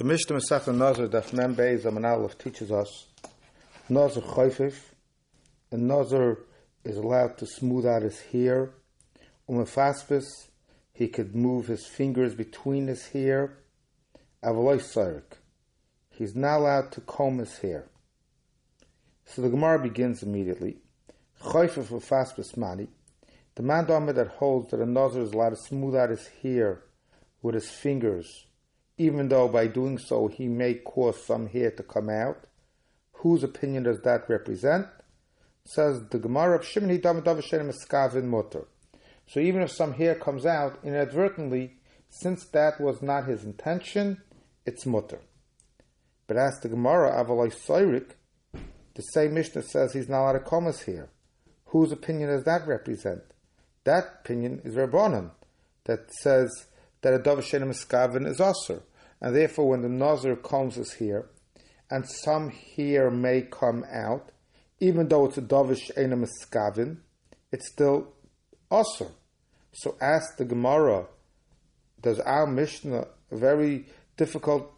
The Mishnah Masechta Nazar Daf Mem Beis Amar Aleph teaches us Nazar Chayfif, and Nazar is allowed to smooth out his hair. Umefaspis, he could move his fingers between his hair. Avaloi Sarik, he's not allowed to comb his hair. So the Gemara begins immediately. Chayfif Umefaspis Mani, the man that holds that a Nazar is allowed to smooth out his hair with his fingers even though by doing so he may cause some hair to come out. Whose opinion does that represent? Says the Gemara of Shimini Skavin Mutter. So even if some hair comes out inadvertently, since that was not his intention, it's mutter. But as the Gemara Avaloi Soirik, the same Mishnah says he's not allowed to his hair. Whose opinion does that represent? That opinion is Rabbanon, that says that a Dov Shenim Skavin is Asr and therefore when the Nazir comes his hair, and some here may come out, even though it's a Davish Einam Skavin, it's still Asr. So ask the Gemara, does our Mishnah, a very difficult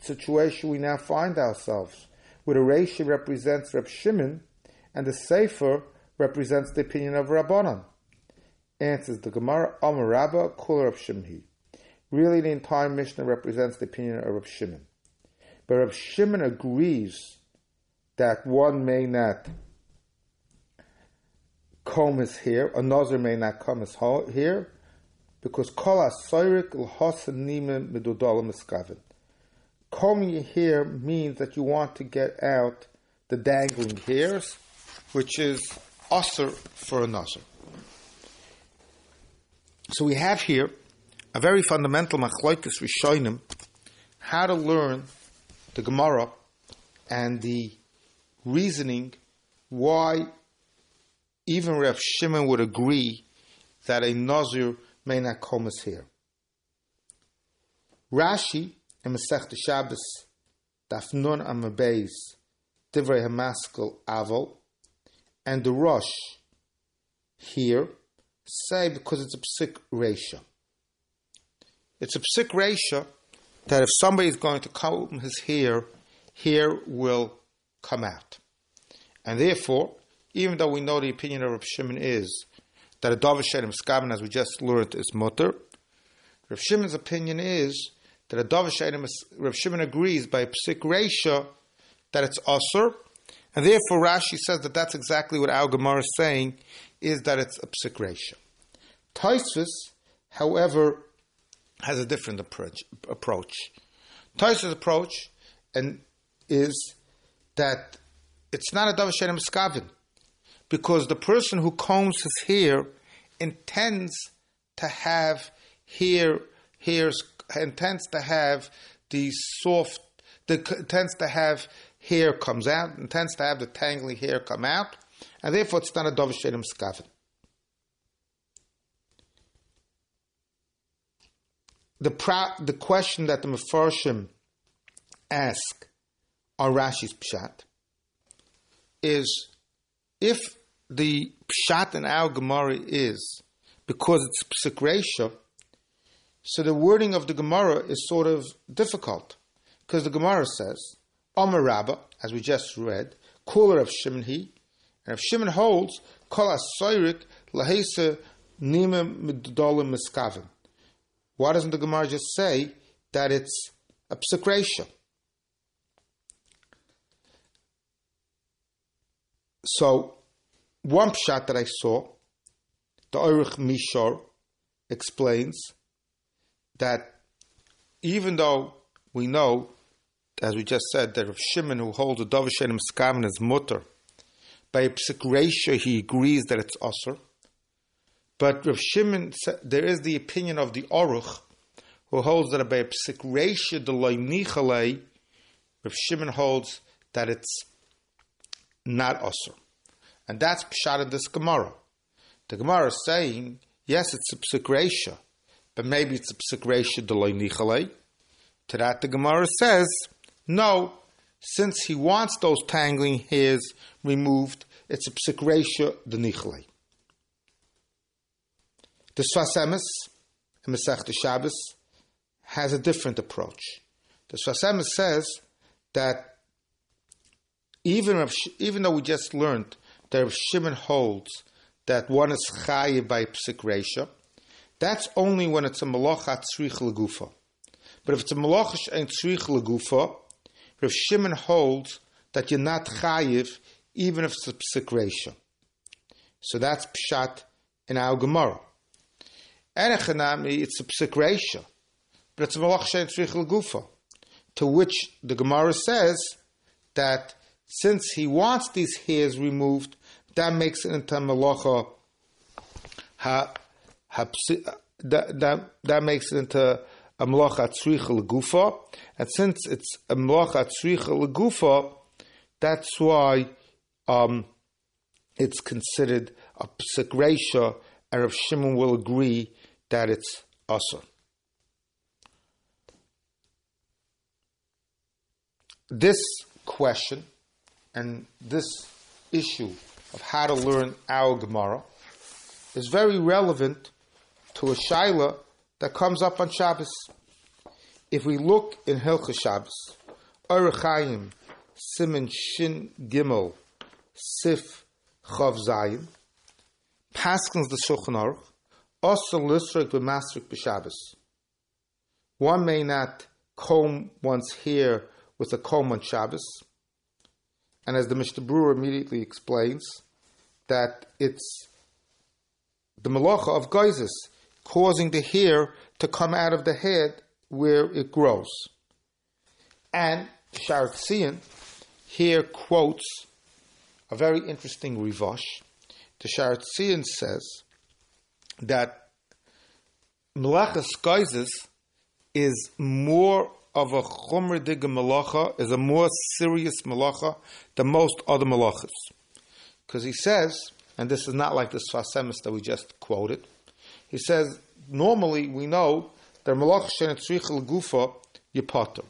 situation we now find ourselves, where the Reishi represents Reb Shimon, and the Seifa represents the opinion of Rabbanan? Answers the Gemara, Amar Rabba, Kula of Shimhi. Really, the entire Mishnah represents the opinion of Rav Shimon. But Rav Shimon agrees that one may not comb his hair, another may not comb his hair, because kol asoyrik l'hosanime medudolim miskaven. Combing your hair means that you want to get out the dangling hairs, which is usher for another. So we have here a very fundamental machloikis rishonim, how to learn the Gemara and the reasoning why even Rav Shimon would agree that a Nazir may not comb his hair. Rashi in Masech Shabbos Dafnun Amabeis Divrei Hamaskel Avol and the Rosh here say because it's a psik reisha. It's a psik reisha that if somebody is going to comb his hair, hair will come out. And therefore, even though we know the opinion of Rav Shimon is that a Dovah Shedim Skabin, as we just learned, is mutter, Rav Shimon's opinion is that a Dovah Shedim, Rav Shimon agrees by psik reisha that it's usr, and therefore Rashi says that that's exactly what Al Gemara is saying, is that it's a psik reisha. Taisvis, however, has a different approach. approach. Approach and is that it's not a Davar Shenem Skavin, because the person who combs his hair intends to have hair, hairs, intends to have the soft, the, intends to have hair comes out, intends to have the tangly hair come out, and therefore it's not a Davar Shenem Skavin. The pra- the question that the Mefarshim ask on Rashi's Pshat is if the Pshat in our Gemara is because it's Psik so the wording of the Gemara is sort of difficult because the Gemara says, Omer Rabba, as we just read, cooler of Shimon he, and if Shimon holds, Kol Asoyrik Lahesa Nima Midolim Miskavim. Why doesn't the Gemara just say that it's psik So, one pshat that I saw, the Orich Mishor explains that even though we know, as we just said, that Rav Shimon, who holds a Dovashenim Skaman as mutter, by a he agrees that it's Osir. But Rav Shimon, there is the opinion of the Oruch, who holds that by a psik reisha de Rav Shimon holds that it's not osir. And that's pshat in this Gemara. The Gemara is saying, yes, it's a psik but maybe it's a psik reisha de To that the Gemara says, no, since he wants those tangling hairs removed, it's a de nichalei. The Sfas Emes, Masech Shabbos, has a different approach. The Sfas Emes says that even even though we just learned that if Shimon holds that one is chayiv by psik resha, that's only when it's a malacha tzrich legufa. But if it's a malacha and tzrich legufa, Rav Shimon holds that you're not chayiv even if it's a psik. So that's pshat in our Gemara. Erechanami, it's a psik resha, but it's a malacha and tzrich legufa. To which the Gemara says that since he wants these hairs removed, that makes it into malacha ha, ha that, that, that makes it into a malacha tzricha legufa, and since it's a malacha tzricha legufa, that's why um, it's considered a psik and Rav Shimon will agree that it's also. This question and this issue of how to learn our Gemara is very relevant to a shaila that comes up on Shabbos. If we look in Hilchah Shabbos, Orachayim, Simon Shin Gimel, Sif Chav Zayin, Paskins the Shulchan Aruch, b'Masrik. One may not comb one's hair with a comb on Shabbos, and as the Mishnah Berurah immediately explains, that it's the malacha of geizes, causing the hair to come out of the head where it grows. And Sha'ar HaTziyun here quotes a very interesting rivash. The Sha'ar HaTziyun says that malachas geizes is more of a chomer diga malacha, is a more serious malacha than most other malachas. Because he says, and this is not like the Sfas Emes that we just quoted, he says, normally we know that malach shenetzricha gufa yipater.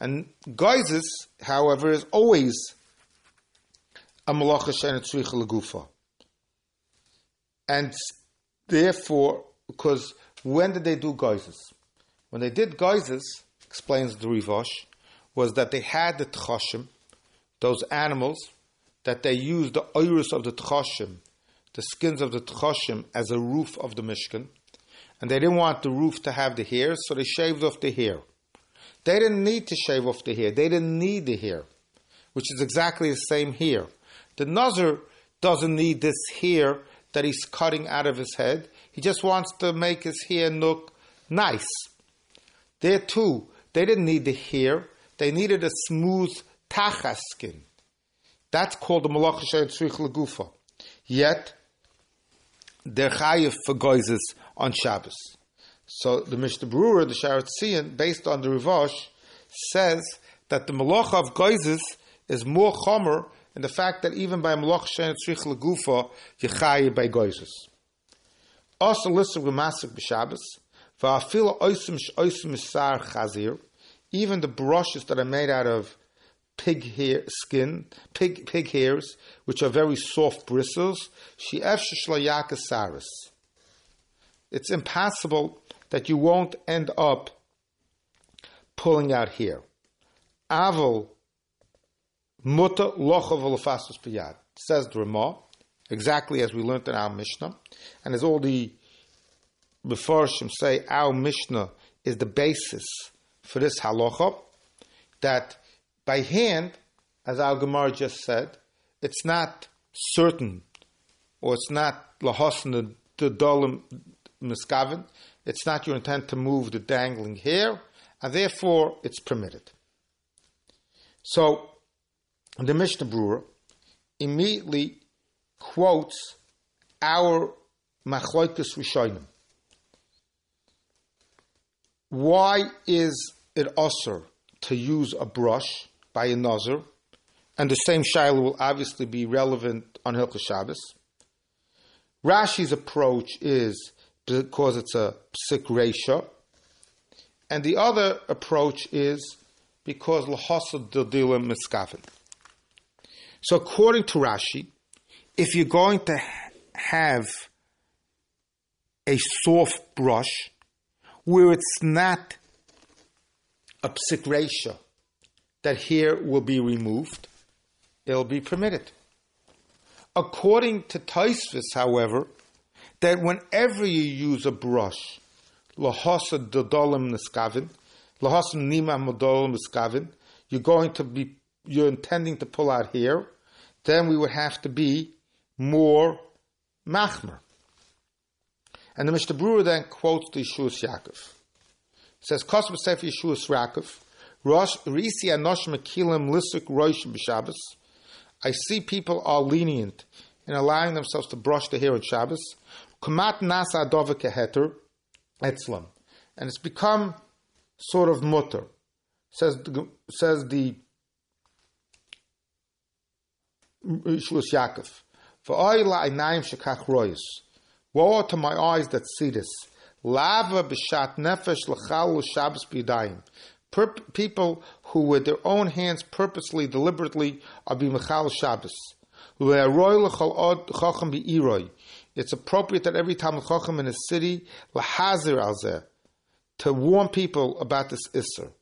And geizes, however, is always a malacha shenetzricha gufa. And therefore, because when did they do geizes? When they did geizes, explains the Rivosh, was that they had the tchoshim, those animals, that they used the iris of the tchoshim, the skins of the tchoshim, as a roof of the Mishkan. And they didn't want the roof to have the hair, so they shaved off the hair. They didn't need to shave off the hair. They didn't need the hair, which is exactly the same here. The Nazar doesn't need this hair that he's cutting out of his head. He just wants to make his hair look nice. There too, they didn't need the hair. They needed a smooth tachas skin. That's called the malacha tzrich legufa. Yet, they're chayiv for goizes on Shabbos. So the Mishnah Berurah, the Sha'ar HaTziyun, based on the Rivash, says that the malacha of goizes is more chomer in the fact that even by malacha tzrich legufa, you're chayiv by goizes. Also listed with Masik b'Shabbos, even the brushes that are made out of pig hair skin, pig pig hairs, which are very soft bristles, It's impossible that you won't end up pulling out hair. Aval muta lochav says the Ramah, exactly as we learned in our Mishnah, and as all the Mefarshim say our Mishnah is the basis for this halacha, that by hand, as our Gemara just said, it's not certain, or it's not lahosna the dolim miskavin, it's not your intent to move the dangling hair, and therefore it's permitted. So, the Mishnah Berurah immediately quotes our machloikus rishonim why is it usher to use a brush by a nazar? And the same shaila will obviously be relevant on Hilchah Shabbos. Rashi's approach is because it's a psik resha, and the other approach is because lahasa dildilim miskavin. So according to Rashi, if you're going to have a soft brush, where it's not a psik reisha that here will be removed, it'll be permitted. According to Taisvis, however, that whenever you use a brush, lahasa dodolim niskavin, lahasa nima modolim niskavin, you're going to be, you're intending to pull out here, then we would have to be more machmer. And the Mishnah Berurah then quotes the Yeshuas Yaakov. It says, Kosov Sefer Yeshuas Yaakov, Rosh Risi Anosh Mekilim Lisuk Rosh B'Shabbos. I see people are lenient in allowing themselves to brush the hair on Shabbos. Kumat Nasa Adova Keheter Etzlam. And it's become sort of mutter. Says says the Yeshuas Yaakov. Woe to my eyes that see this. Lava b'shat nefesh l'chal l'shabbos b'yadayim people who with their own hands purposely, deliberately are being mechal Shabbos. It's appropriate that every time chacham in a city lahazir alzeh to warn people about this isser.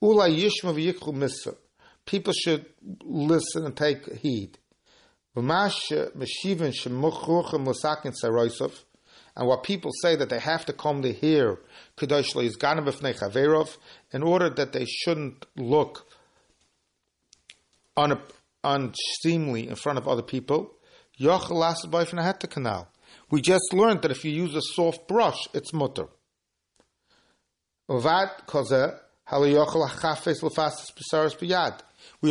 Ula yishma v'yikhu People should listen and take heed. And what people say that they have to come to hear Kedosh Chaverov in order that they shouldn't look un, unseemly in front of other people. We just learned that if you use a soft brush, it's mutter. We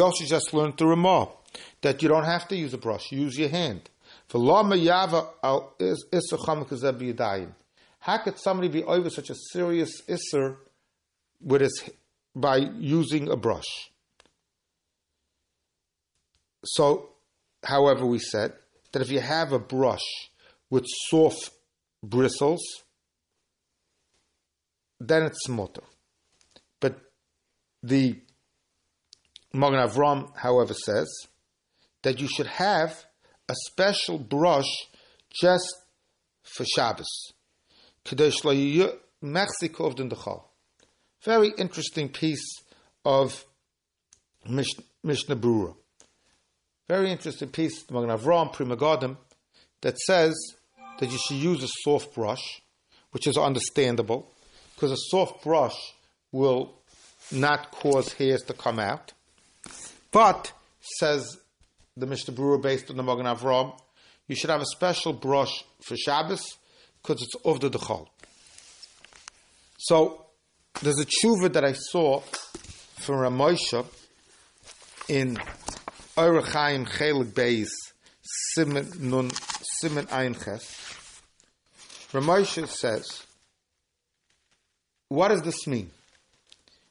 also just learned the Ramah that you don't have to use a brush, use your hand. How could somebody be over such a serious isser with his, by using a brush? So, however, we said that if you have a brush with soft bristles, then it's motor. But the Magen Avram, however, says that you should have a special brush just for Shabbos. Very interesting piece of Mishnah Berurah. Very interesting piece, Magen Avram, Pri Megadim, that says that you should use a soft brush, which is understandable, because a soft brush will not cause hairs to come out. But, says the Mishnah Berurah based on the Magen Avram, you should have a special brush for Shabbos because it's of the dechol. So there's a tshuva that I saw from Ramosha in Erechaim Chelik Beis Simon Nun Simon Ein Ches. Ramosha says, what does this mean?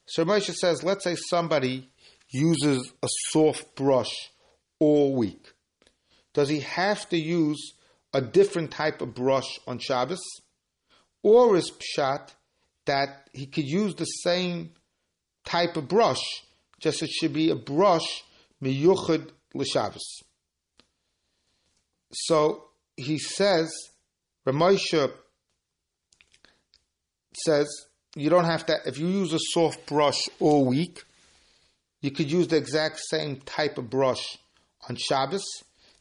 So Ramosha says, let's say somebody uses a soft brush all week. Does he have to use a different type of brush on Shabbos? Or is Pshat that he could use the same type of brush, just it should be a brush miyuchad l'Shabbos. So he says, Ramosha says, you don't have to, if you use a soft brush all week, you could use the exact same type of brush on Shabbos,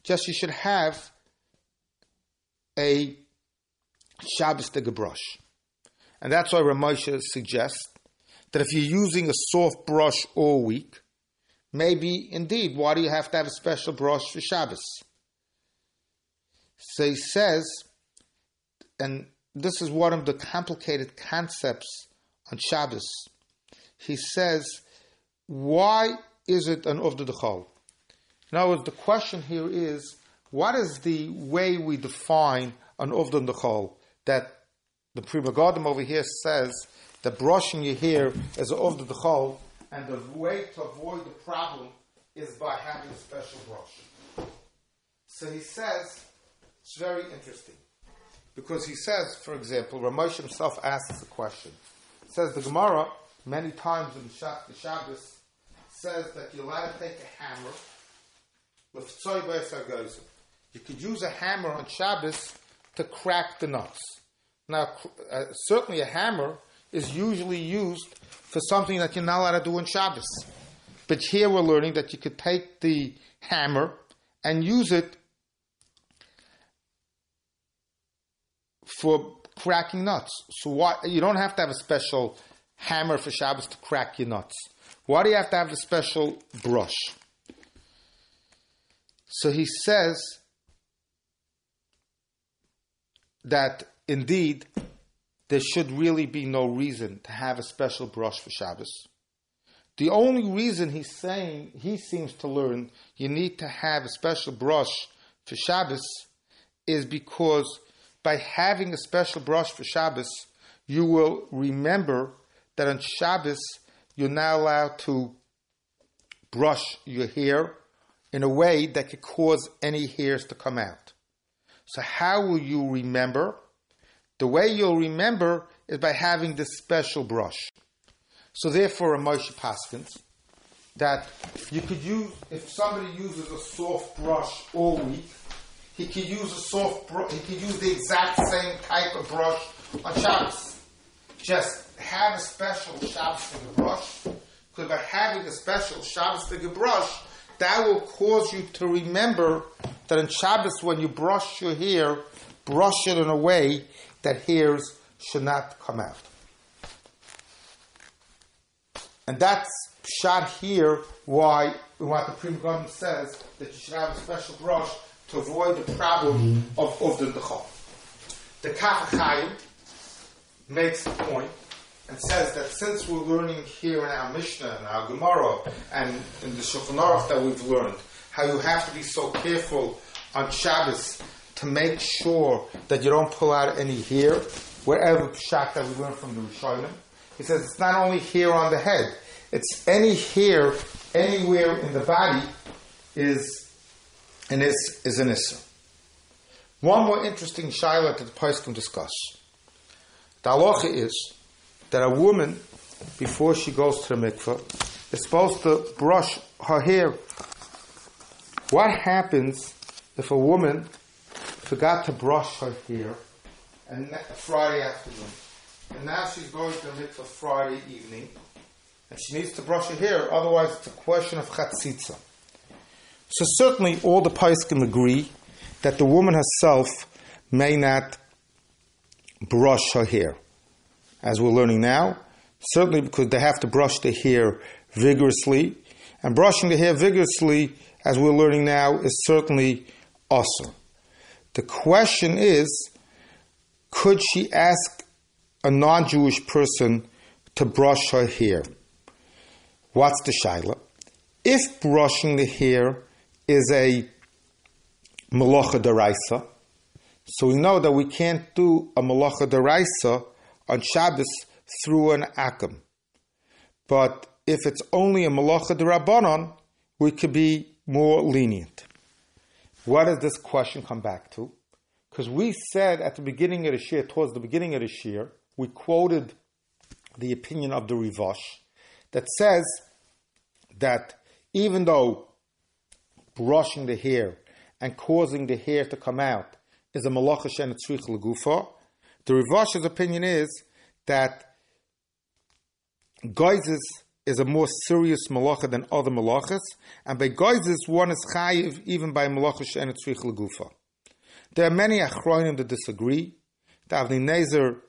just you should have a Shabbos brush. And that's why Ramosha suggests that if you're using a soft brush all week, maybe indeed, why do you have to have a special brush for Shabbos? So he says, and this is one of the complicated concepts on Shabbos. He says, why is it an Uvda Dechol? In other words, the question here is, what is the way we define an Uvdan Dechol? That the Pri Megadim over here says that brushing your hair is an Uvdan Dechol, and the way to avoid the problem is by having a special brush. So he says, it's very interesting. Because he says, for example, Ramosh himself asks a question. Says the Gemara, many times in the Shabbos, says that you're allowed to take a hammer you could use a hammer on Shabbos to crack the nuts. Now, uh, certainly a hammer is usually used for something that you're not allowed to do on Shabbos. But here we're learning that you could take the hammer and use it for cracking nuts. So what you don't have to have a special hammer for Shabbos to crack your nuts. Why do you have to have a special brush? So he says that indeed there should really be no reason to have a special brush for Shabbos. The only reason he's saying he seems to learn you need to have a special brush for Shabbos is because by having a special brush for Shabbos, you will remember that on Shabbos you're not allowed to brush your hair in a way that could cause any hairs to come out. So how will you remember? The way you'll remember is by having this special brush. So therefore, a Moshe Paskins, that you could use, if somebody uses a soft brush all week, he could use a soft brush, he could use the exact same type of brush on Shabbos. Just have a special Shabbos finger brush, because by having a special Shabbos finger brush, that will cause you to remember that on Shabbos when you brush your hair, brush it in a way that hairs should not come out. And that's shot here why what the Pri Megadim says that you should have a special brush to avoid the problem mm-hmm. of Uvdan Dechol. The Kaf HaChaim makes the point and says that since we're learning here in our Mishnah and our Gemara and in the Shulchan Aruch that we've learned how you have to be so careful on Shabbos to make sure that you don't pull out any hair, wherever shot that we learn from the Rishonim. He says it's not only hair on the head, it's any hair anywhere in the body is an is, is an issa. One more interesting shaila that the Pais can discuss. The is that a woman, before she goes to the mikveh, is supposed to brush her hair. What happens if a woman forgot to brush her hair and Friday afternoon? and now she's going to the mikvah Friday evening, and she needs to brush her hair, otherwise it's a question of chatzitza. So certainly all the can agree that the woman herself may not brush her hair. As we're learning now, certainly because they have to brush the hair vigorously, and brushing the hair vigorously, as we're learning now, is certainly awesome. The question is, could she ask a non Jewish person to brush her hair. What's the shaila? If brushing the hair is a malacha deraisa, so we know that we can't do a malacha deraisa on Shabbos through an akum. But if it's only a malacha derabanan, we could be more lenient. What does this question come back to? Because we said at the beginning of the year, towards the beginning of the year, we quoted the opinion of the Rivash that says that even though brushing the hair and causing the hair to come out is a malacha shen legufa, the Rivash's opinion is that geizes is a more serious malacha than other malachas, and by geizes one is chayiv even by malacha shen legufa. There are many achronim that disagree. The Avnei Nezer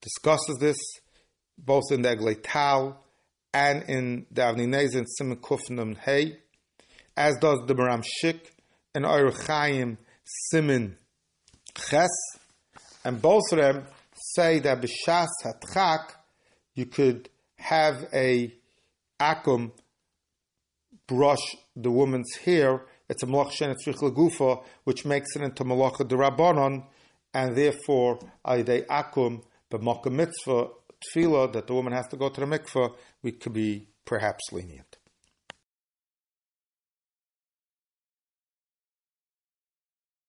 discusses this both in the Eglei Tal and in the Avnei Nezer and Simon Kufnum as does the Maharam Schick and Oyer Chaim Simon Ches, and both of them say that b'shas hatchak you could have a akum brush the woman's hair. It's a malach shenetzrich gufa, which makes it into malacha derabanan, and therefore a akum makkah mitzvah tefillah that the woman has to go to the mikveh, we could be perhaps lenient.